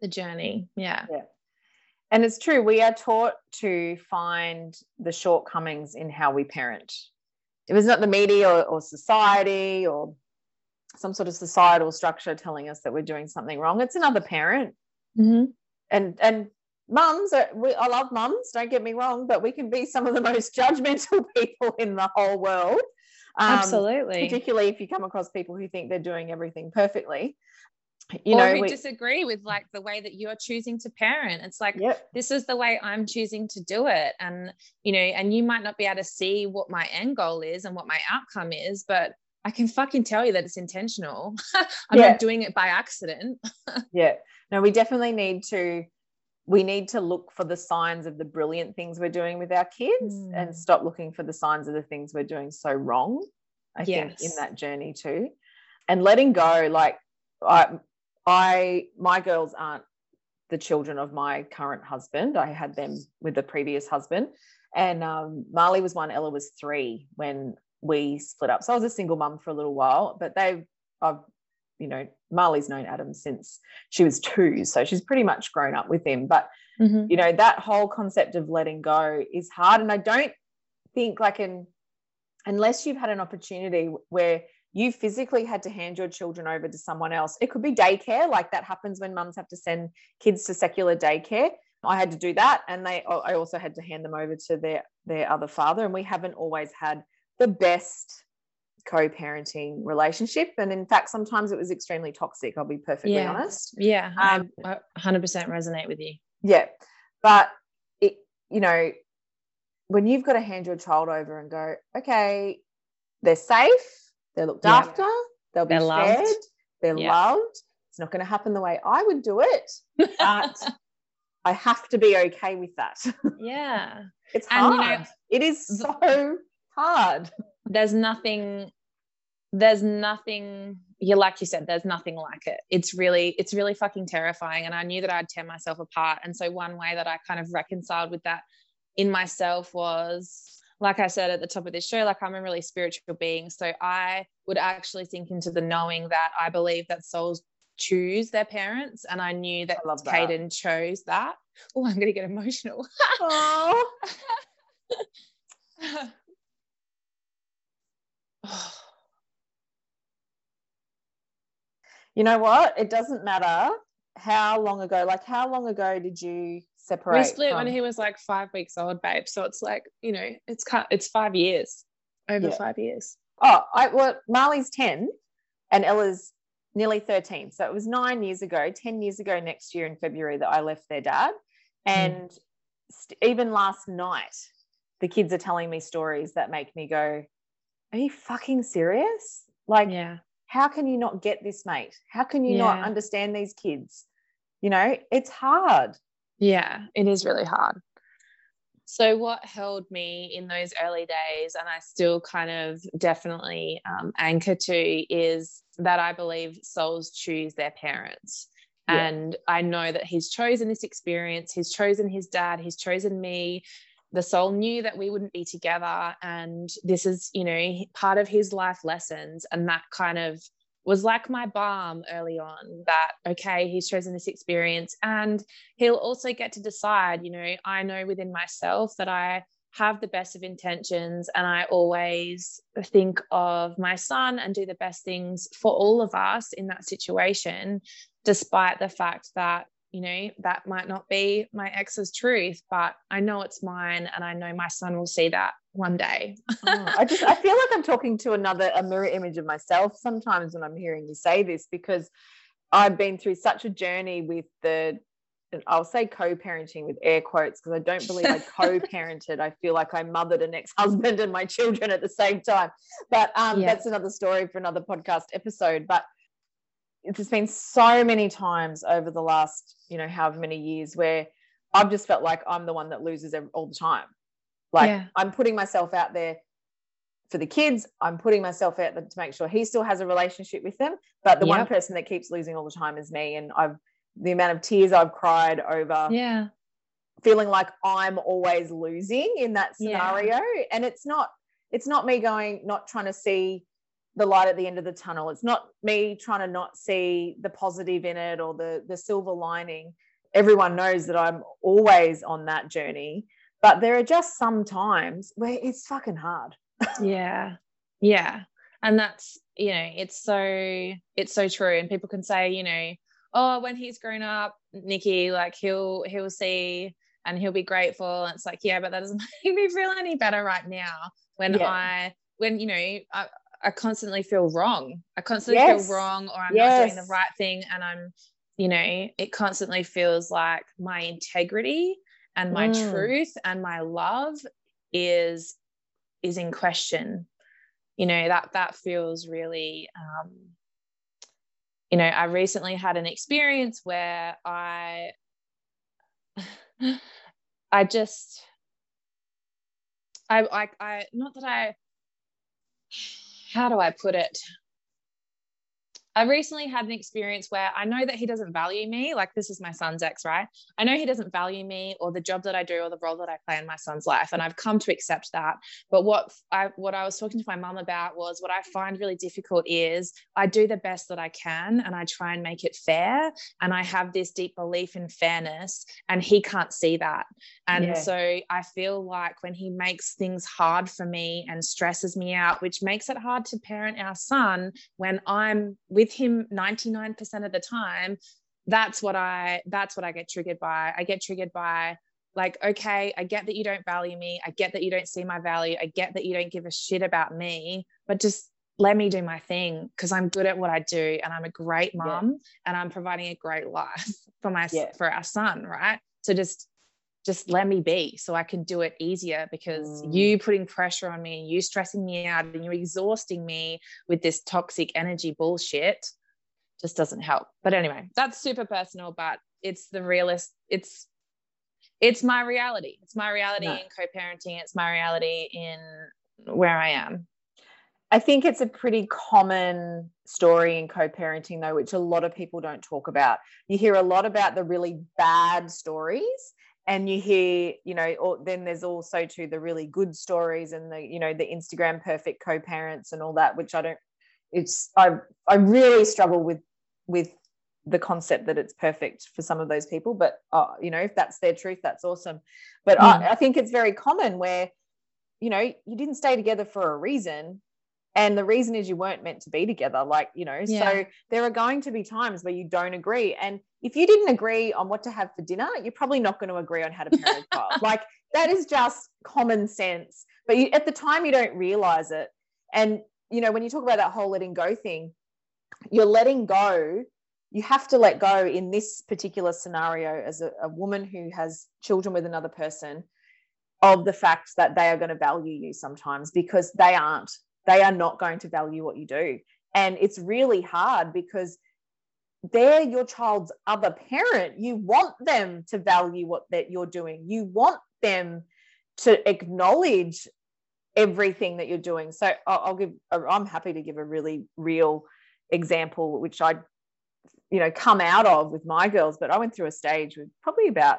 Speaker 2: the journey. Yeah.
Speaker 1: Yeah. And it's true, we are taught to find the shortcomings in how we parent. If it's not the media or, or society or some sort of societal structure telling us that we're doing something wrong, it's another parent.
Speaker 2: Mm-hmm.
Speaker 1: And and mums, are, we, I love mums, don't get me wrong, but we can be some of the most judgmental people in the whole world.
Speaker 2: Um, Absolutely.
Speaker 1: Particularly if you come across people who think they're doing everything perfectly.
Speaker 2: You or know, who we, disagree with like the way that you're choosing to parent. It's like yep. this is the way I'm choosing to do it. And you know, and you might not be able to see what my end goal is and what my outcome is, but I can fucking tell you that it's intentional. I'm yeah. not doing it by accident.
Speaker 1: yeah. No, we definitely need to we need to look for the signs of the brilliant things we're doing with our kids mm. and stop looking for the signs of the things we're doing so wrong. I yes. think in that journey too. And letting go, like I I my girls aren't the children of my current husband. I had them with the previous husband. And um, Marley was one, Ella was three when we split up. So I was a single mum for a little while, but they've, I've, you know, Marley's known Adam since she was two. So she's pretty much grown up with him. But, mm-hmm. you know, that whole concept of letting go is hard. And I don't think like an, unless you've had an opportunity where you physically had to hand your children over to someone else. It could be daycare, like that happens when mums have to send kids to secular daycare. I had to do that, and they I also had to hand them over to their their other father, and we haven't always had the best co-parenting relationship and in fact sometimes it was extremely toxic i'll be perfectly
Speaker 2: yeah.
Speaker 1: honest
Speaker 2: yeah um, i 100% resonate with you
Speaker 1: yeah but it you know when you've got to hand your child over and go okay they're safe they're looked yeah. after. They'll be they're shared. Loved. They're yeah. loved. It's not going to happen the way I would do it, but I have to be okay with that.
Speaker 2: Yeah.
Speaker 1: it's hard. And, you know, it is so hard.
Speaker 2: There's nothing there's nothing yeah like you said there's nothing like it it's really it's really fucking terrifying and i knew that i'd tear myself apart and so one way that i kind of reconciled with that in myself was like I said at the top of this show, like I'm a really spiritual being. So I would actually sink into the knowing that I believe that souls choose their parents. And I knew that, that. Caden chose that. Oh, I'm going to get emotional. oh.
Speaker 1: you know what? It doesn't matter how long ago, like how long ago did you separate.
Speaker 2: We split from... when he was like five weeks old, babe. So it's like you know, it's it's five years, over yeah. five years.
Speaker 1: Oh, I well, Marley's ten, and Ella's nearly thirteen. So it was nine years ago, ten years ago next year in February that I left their dad, hmm. and mm. st- even last night, the kids are telling me stories that make me go, "Are you fucking serious?" Like,
Speaker 2: yeah.
Speaker 1: How can you not get this, mate? How can you yeah. not understand these kids? You know, it's hard.
Speaker 2: Yeah, it is really hard. So, what held me in those early days, and I still kind of definitely um, anchor to, is that I believe souls choose their parents. Yeah. And I know that he's chosen this experience, he's chosen his dad, he's chosen me. The soul knew that we wouldn't be together. And this is, you know, part of his life lessons. And that kind of was like my balm early on that okay he's chosen this experience and he'll also get to decide you know i know within myself that i have the best of intentions and i always think of my son and do the best things for all of us in that situation despite the fact that you know that might not be my ex's truth but i know it's mine and i know my son will see that one day
Speaker 1: oh, i just i feel like i'm talking to another a mirror image of myself sometimes when i'm hearing you say this because i've been through such a journey with the I'll say co-parenting with air quotes because I don't believe I co-parented. I feel like I mothered an ex-husband and my children at the same time. But um, yeah. that's another story for another podcast episode. But there's been so many times over the last, you know, however many years where I've just felt like I'm the one that loses all the time. Like yeah. I'm putting myself out there for the kids. I'm putting myself out there to make sure he still has a relationship with them. But the yep. one person that keeps losing all the time is me. And I've the amount of tears I've cried over
Speaker 2: yeah
Speaker 1: feeling like I'm always losing in that scenario. Yeah. And it's not it's not me going, not trying to see the light at the end of the tunnel. It's not me trying to not see the positive in it or the the silver lining. Everyone knows that I'm always on that journey, but there are just some times where it's fucking hard.
Speaker 2: yeah. Yeah. And that's, you know, it's so it's so true and people can say, you know, oh, when he's grown up, Nikki, like he'll he'll see and he'll be grateful. And it's like, yeah, but that doesn't make me feel any better right now when yeah. I when you know I, I constantly feel wrong. I constantly yes. feel wrong or I'm yes. not doing the right thing. And I'm, you know, it constantly feels like my integrity and my mm. truth and my love is is in question. You know, that that feels really um, you know, I recently had an experience where I I just I I I not that I how do I put it? I recently had an experience where I know that he doesn't value me. Like, this is my son's ex, right? I know he doesn't value me or the job that I do or the role that I play in my son's life. And I've come to accept that. But what I, what I was talking to my mum about was what I find really difficult is I do the best that I can and I try and make it fair. And I have this deep belief in fairness, and he can't see that. And yeah. so I feel like when he makes things hard for me and stresses me out, which makes it hard to parent our son when I'm with with him 99% of the time that's what i that's what i get triggered by i get triggered by like okay i get that you don't value me i get that you don't see my value i get that you don't give a shit about me but just let me do my thing because i'm good at what i do and i'm a great mom yeah. and i'm providing a great life for my yeah. for our son right so just just let me be so I can do it easier because mm. you putting pressure on me, and you stressing me out, and you're exhausting me with this toxic energy bullshit just doesn't help. But anyway, that's super personal, but it's the realist, it's it's my reality. It's my reality no. in co-parenting. It's my reality in where I am.
Speaker 1: I think it's a pretty common story in co parenting, though, which a lot of people don't talk about. You hear a lot about the really bad stories, and you hear you know or then there's also to the really good stories and the you know the instagram perfect co-parents and all that which i don't it's i i really struggle with with the concept that it's perfect for some of those people but uh, you know if that's their truth that's awesome but mm. I, I think it's very common where you know you didn't stay together for a reason and the reason is you weren't meant to be together like you know yeah. so there are going to be times where you don't agree. And if you didn't agree on what to have for dinner you're probably not going to agree on how to parent child like that is just common sense. But you, at the time you don't realize it. And you know when you talk about that whole letting go thing you're letting go you have to let go in this particular scenario as a, a woman who has children with another person of the fact that they are going to value you sometimes because they aren't they are not going to value what you do. And it's really hard because they're your child's other parent. You want them to value what that you're doing. You want them to acknowledge everything that you're doing. So I'll, give. I'm happy to give a really real example, which I, you know, come out of with my girls. But I went through a stage with probably about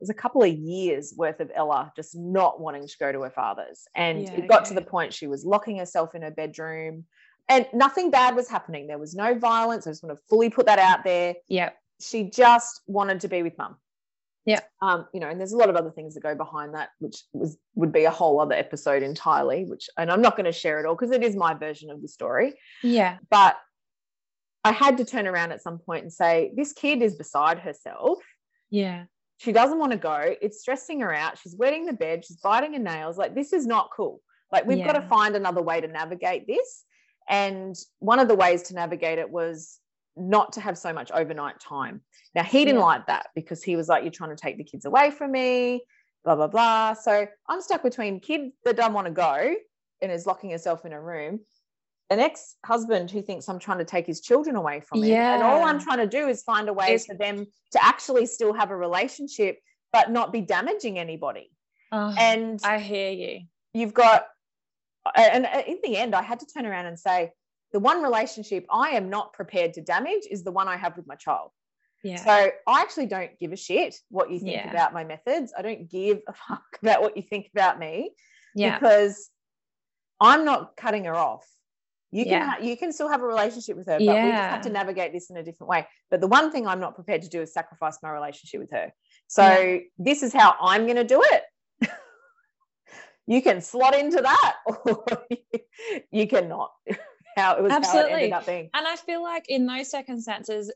Speaker 1: was a couple of years worth of Ella just not wanting to go to her father's. And yeah, it got okay. to the point she was locking herself in her bedroom and nothing bad was happening. There was no violence. I just want to fully put that out there.
Speaker 2: Yeah.
Speaker 1: She just wanted to be with mum.
Speaker 2: Yeah.
Speaker 1: Um, you know, and there's a lot of other things that go behind that, which was would be a whole other episode entirely, which and I'm not going to share it all because it is my version of the story.
Speaker 2: Yeah.
Speaker 1: But I had to turn around at some point and say, this kid is beside herself.
Speaker 2: Yeah.
Speaker 1: She doesn't want to go. It's stressing her out. She's wetting the bed. She's biting her nails. Like, this is not cool. Like, we've yeah. got to find another way to navigate this. And one of the ways to navigate it was not to have so much overnight time. Now, he didn't yeah. like that because he was like, You're trying to take the kids away from me, blah, blah, blah. So I'm stuck between kid that doesn't want to go and is locking herself in a room an ex-husband who thinks I'm trying to take his children away from him. Yeah. And all I'm trying to do is find a way it's, for them to actually still have a relationship, but not be damaging anybody.
Speaker 2: Oh, and I hear you.
Speaker 1: You've got, and uh, in the end, I had to turn around and say, the one relationship I am not prepared to damage is the one I have with my child.
Speaker 2: Yeah.
Speaker 1: So I actually don't give a shit what you think yeah. about my methods. I don't give a fuck about what you think about me.
Speaker 2: Yeah.
Speaker 1: Because I'm not cutting her off you can yeah. you can still have a relationship with her, but yeah. we just have to navigate this in a different way. But the one thing I'm not prepared to do is sacrifice my relationship with her. So yeah. this is how I'm going to do it. you can slot into that, or you cannot. how it was
Speaker 2: absolutely
Speaker 1: how it
Speaker 2: and i feel like in those circumstances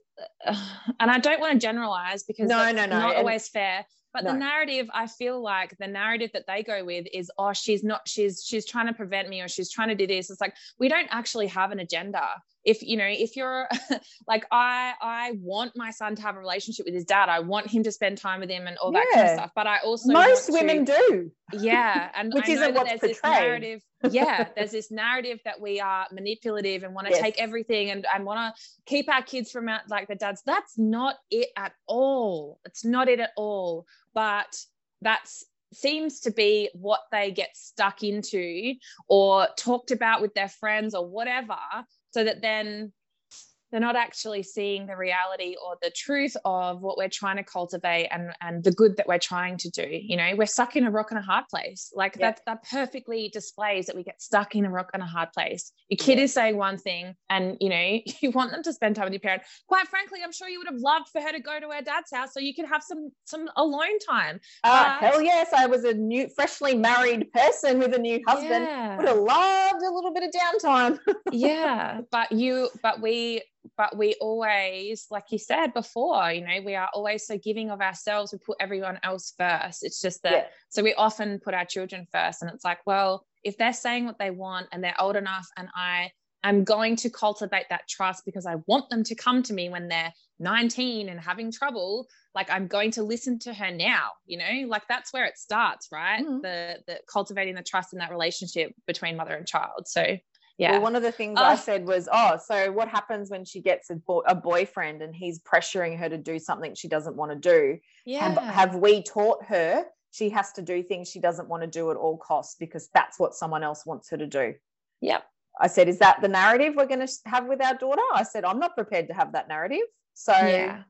Speaker 2: uh, and i don't want to generalize because no no no not and, always fair but no. the narrative i feel like the narrative that they go with is oh she's not she's she's trying to prevent me or she's trying to do this it's like we don't actually have an agenda if you know if you're like i i want my son to have a relationship with his dad i want him to spend time with him and all that yeah. kind of stuff but i also
Speaker 1: most women
Speaker 2: to,
Speaker 1: do
Speaker 2: yeah and
Speaker 1: which isn't what's
Speaker 2: there's
Speaker 1: portrayed.
Speaker 2: this narrative yeah there's this narrative that we are manipulative and want to yes. take everything and, and want to keep our kids from out like the dads that's not it at all it's not it at all but that's seems to be what they get stuck into or talked about with their friends or whatever so that then they're not actually seeing the reality or the truth of what we're trying to cultivate and and the good that we're trying to do you know? We're stuck in a rock and a hard place. Like yeah. that that perfectly displays that we get stuck in a rock and a hard place. Your kid yeah. is saying one thing and you know you want them to spend time with your parent. Quite frankly i'm sure you would have loved for her to go to her dad's house so you could have some some alone time.
Speaker 1: Uh, but, hell yes i was a new freshly married person with a new husband. Yeah. would have loved a little bit of downtime.
Speaker 2: Yeah but you but we but we always like you said before you know we are always so giving of ourselves we put everyone else first it's just that yeah. so we often put our children first and it's like well if they're saying what they want and they're old enough and i am going to cultivate that trust because i want them to come to me when they're 19 and having trouble like i'm going to listen to her now you know like that's where it starts right mm-hmm. the the cultivating the trust in that relationship between mother and child so yeah.
Speaker 1: Well, one of the things I said was, oh, so what happens when she gets a, bo- a, boyfriend and he's pressuring her to do something she doesn't want to do?
Speaker 2: Yeah.
Speaker 1: Have, have we taught her she has to do things she doesn't want to do at all costs because that's what someone else wants her to do?
Speaker 2: Yep.
Speaker 1: I said, is that the narrative we're going to have with our daughter? I said, I'm not prepared to have that narrative. So yeah.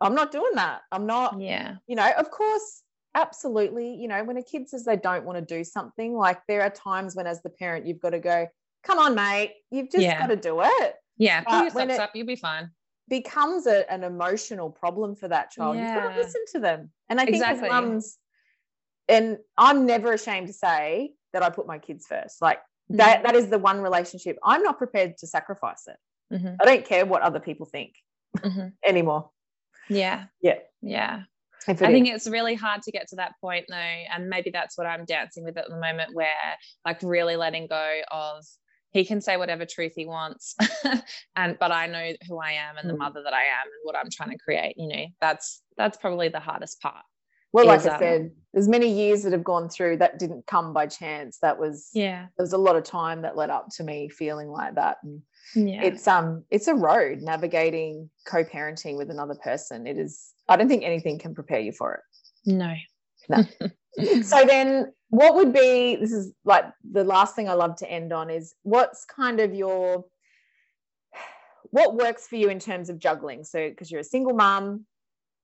Speaker 1: I'm not doing that. I'm not,
Speaker 2: yeah.
Speaker 1: You know, of course, absolutely. You know, when a kid says they don't want to do something, like there are times when, as the parent, you've got to go, come on, mate, you've just yeah. got to do it.
Speaker 2: Yeah, pull your up, you'll be fine.
Speaker 1: Becomes a, an emotional problem for that child. Yeah. You've got to listen to them. And I think exactly. as mums, and I'm never ashamed to say that I put my kids first. Like mm-hmm. that, that is the one relationship I'm not prepared to sacrifice it. Mm-hmm. I don't care what other people think mm-hmm. anymore.
Speaker 2: Yeah.
Speaker 1: Yeah.
Speaker 2: Yeah. I think it's really hard to get to that point though. And maybe that's what I'm dancing with at the moment, where like really letting go of he can say whatever truth he wants. And but i know who i am and the mm. mother that i am and what i'm trying to create you know that's that's probably the hardest part
Speaker 1: well is, like i um, said there's many years that have gone through that didn't come by chance. That was
Speaker 2: yeah.
Speaker 1: there was a lot of time that led up to me feeling like that. And yeah. it's um it's a road navigating co-parenting with another person. It is i don't think anything can prepare you for it.
Speaker 2: No.
Speaker 1: No. So then what would be this is like the last thing i love to end on is what's kind of your what works for you in terms of juggling? So because you're a single mom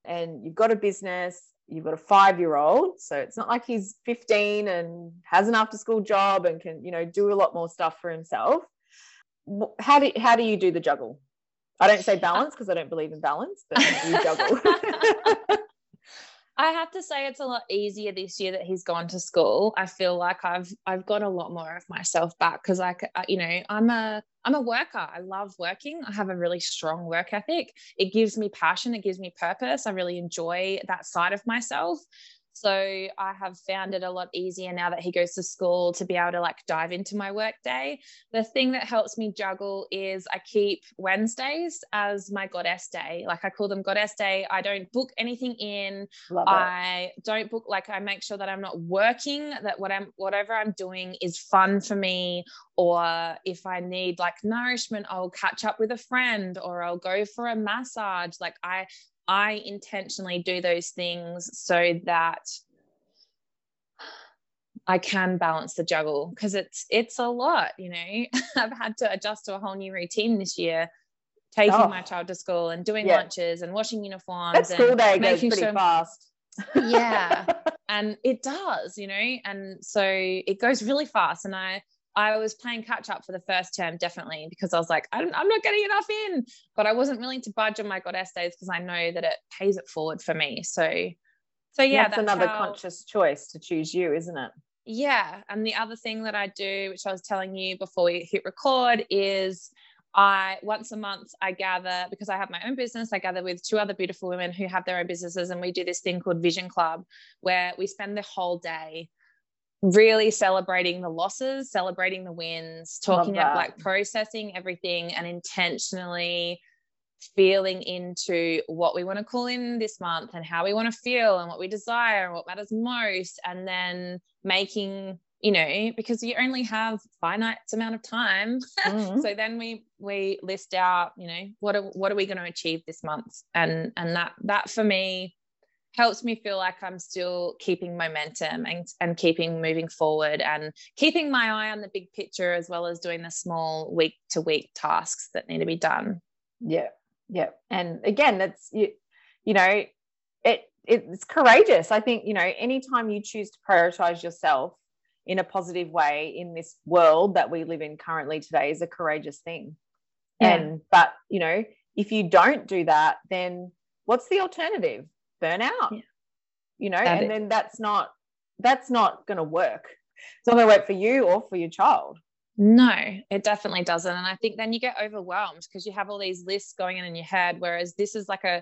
Speaker 1: and you've got a business you've got a five year old so it's not like he's 15 and has an after school job and can you know do a lot more stuff for himself. How do how do you do the juggle? I don't say balance because i don't believe in balance but you juggle
Speaker 2: I have to say it's a lot easier this year that he's gone to school. I feel like I've I've got a lot more of myself back because I uh, you know I'm a I'm a worker. I love working. I have a really strong work ethic. It gives me passion. It gives me purpose. I really enjoy that side of myself. So I have found it a lot easier now that he goes to school to be able to like dive into my work day. The thing that helps me juggle is I keep Wednesdays as my goddess day. Like I call them goddess day. I don't book anything in. I don't book like I make sure that I'm not working, that what I'm whatever I'm doing is fun for me. Or if I need like nourishment, I'll catch up with a friend or I'll go for a massage. Like I I intentionally do those things so that I can balance the juggle because it's it's a lot, you know. I've had to adjust to a whole new routine this year, taking oh. my child to school and doing yeah. lunches and washing uniforms.
Speaker 1: That school day goes pretty sure, fast.
Speaker 2: yeah, and it does, you know, and so it goes really fast. And I I was playing catch up for the first term, definitely, because I was like, I'm, I'm not getting enough in. But I wasn't willing to budge on my goddess days because I know that it pays it forward for me. So, so yeah,
Speaker 1: that's, that's another how, conscious choice to choose you, isn't it?
Speaker 2: Yeah. And the other thing that I do, which I was telling you before we hit record, is I once a month I gather because I have my own business. I gather with two other beautiful women who have their own businesses, and we do this thing called Vision Club, where we spend the whole day really celebrating the losses, celebrating the wins, talking about like processing everything and intentionally feeling into what we want to call in this month and how we want to feel and what we desire and what matters most and then making you know because you only have finite amount of time. Mm-hmm. so then we we list out you know what are what are we going to achieve this month? And and that that for me helps me feel like I'm still keeping momentum and, and keeping moving forward and keeping my eye on the big picture as well as doing the small week to week tasks that need to be done.
Speaker 1: Yeah. Yeah. And again, that's you, you know, it it's courageous. I think, you know, anytime you choose to prioritize yourself in a positive way in this world that we live in currently today is a courageous thing. Yeah. And but, you know, if you don't do that, then what's the alternative? Burnout yeah. you know and then that's not that's not going to work. It's not going to work for you or for your child.
Speaker 2: No it definitely doesn't. And i think then you get overwhelmed because you have all these lists going in in your head whereas this is like a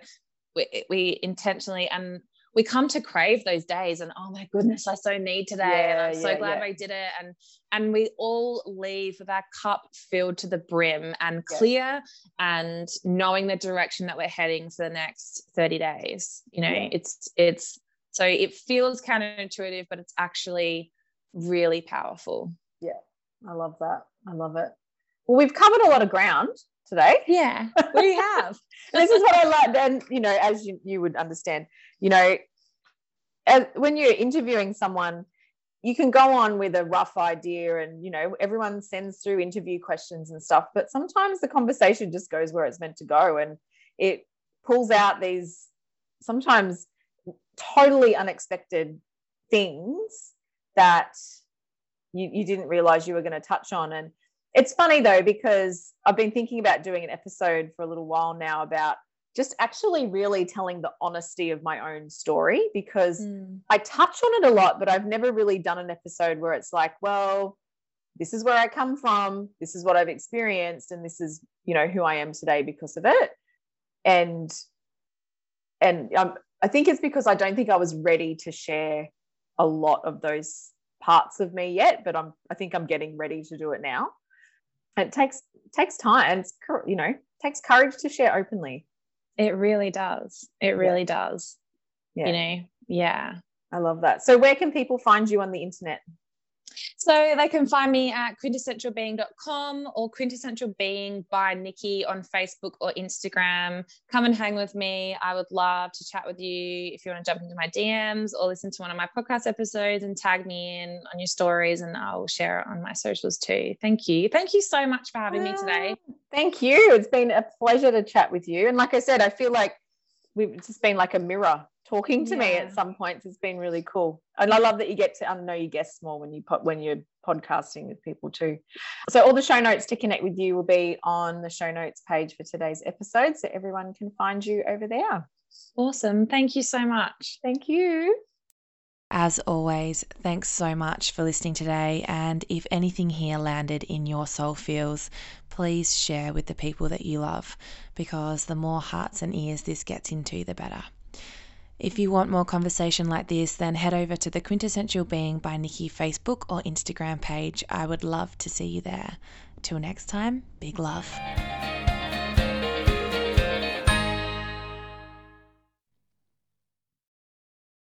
Speaker 2: we, we intentionally and we come to crave those days and oh my goodness i so need today yeah, and i'm so yeah, glad yeah. i did it. And and we all leave with our cup filled to the brim and clear and knowing the direction that we're heading for the next 30 days you know it's it's so it feels counterintuitive but it's actually really powerful.
Speaker 1: Yeah i love that. I love it. Well we've covered a lot of ground today.
Speaker 2: Yeah, we have.
Speaker 1: this is what I like. And, you know, as you, you would understand, you know, as, when you're interviewing someone, you can go on with a rough idea and, you know, everyone sends through interview questions and stuff, but sometimes the conversation just goes where it's meant to go and it pulls out these sometimes totally unexpected things that you, you didn't realize you were going to touch on. And it's funny though, because I've been thinking about doing an episode for a little while now about just actually really telling the honesty of my own story because mm. I touch on it a lot, but I've never really done an episode where it's like, well, this is where I come from, this is what I've experienced, and this is, you know, who I am today because of it. And and um, I think it's because I don't think I was ready to share a lot of those parts of me yet, but I'm I think I'm getting ready to do it now it takes takes time. It's you know takes courage to share openly.
Speaker 2: It really does. It really yeah. does yeah. you know? Yeah.
Speaker 1: I love that. So where can people find you on the internet
Speaker 2: so they can find me at quintessentialbeing.com or quintessential being by Nikki on Facebook or Instagram. Come and hang with me. I would love to chat with you if you want to jump into my DMs or listen to one of my podcast episodes and tag me in on your stories and I'll share it on my socials too. Thank you. Thank you so much for having me today.
Speaker 1: Ah, thank you. It's been a pleasure to chat with you. And like I said, I feel like we've just been like a mirror talking to yeah. me at some points. It's been really cool, and I love that you get to I know you guests more when you put when you're podcasting with people too. So all the show notes to connect with you will be on the show notes page for today's episode, so everyone can find you over there.
Speaker 2: Awesome! Thank you so much.
Speaker 1: Thank you.
Speaker 3: As always, thanks so much for listening today. And if anything here landed in your soul feels, please share with the people that you love because the more hearts and ears this gets into, the better. If you want more conversation like this, then head over to the Quintessential Being by Nikki Facebook or Instagram page. I would love to see you there. Till next time, big love.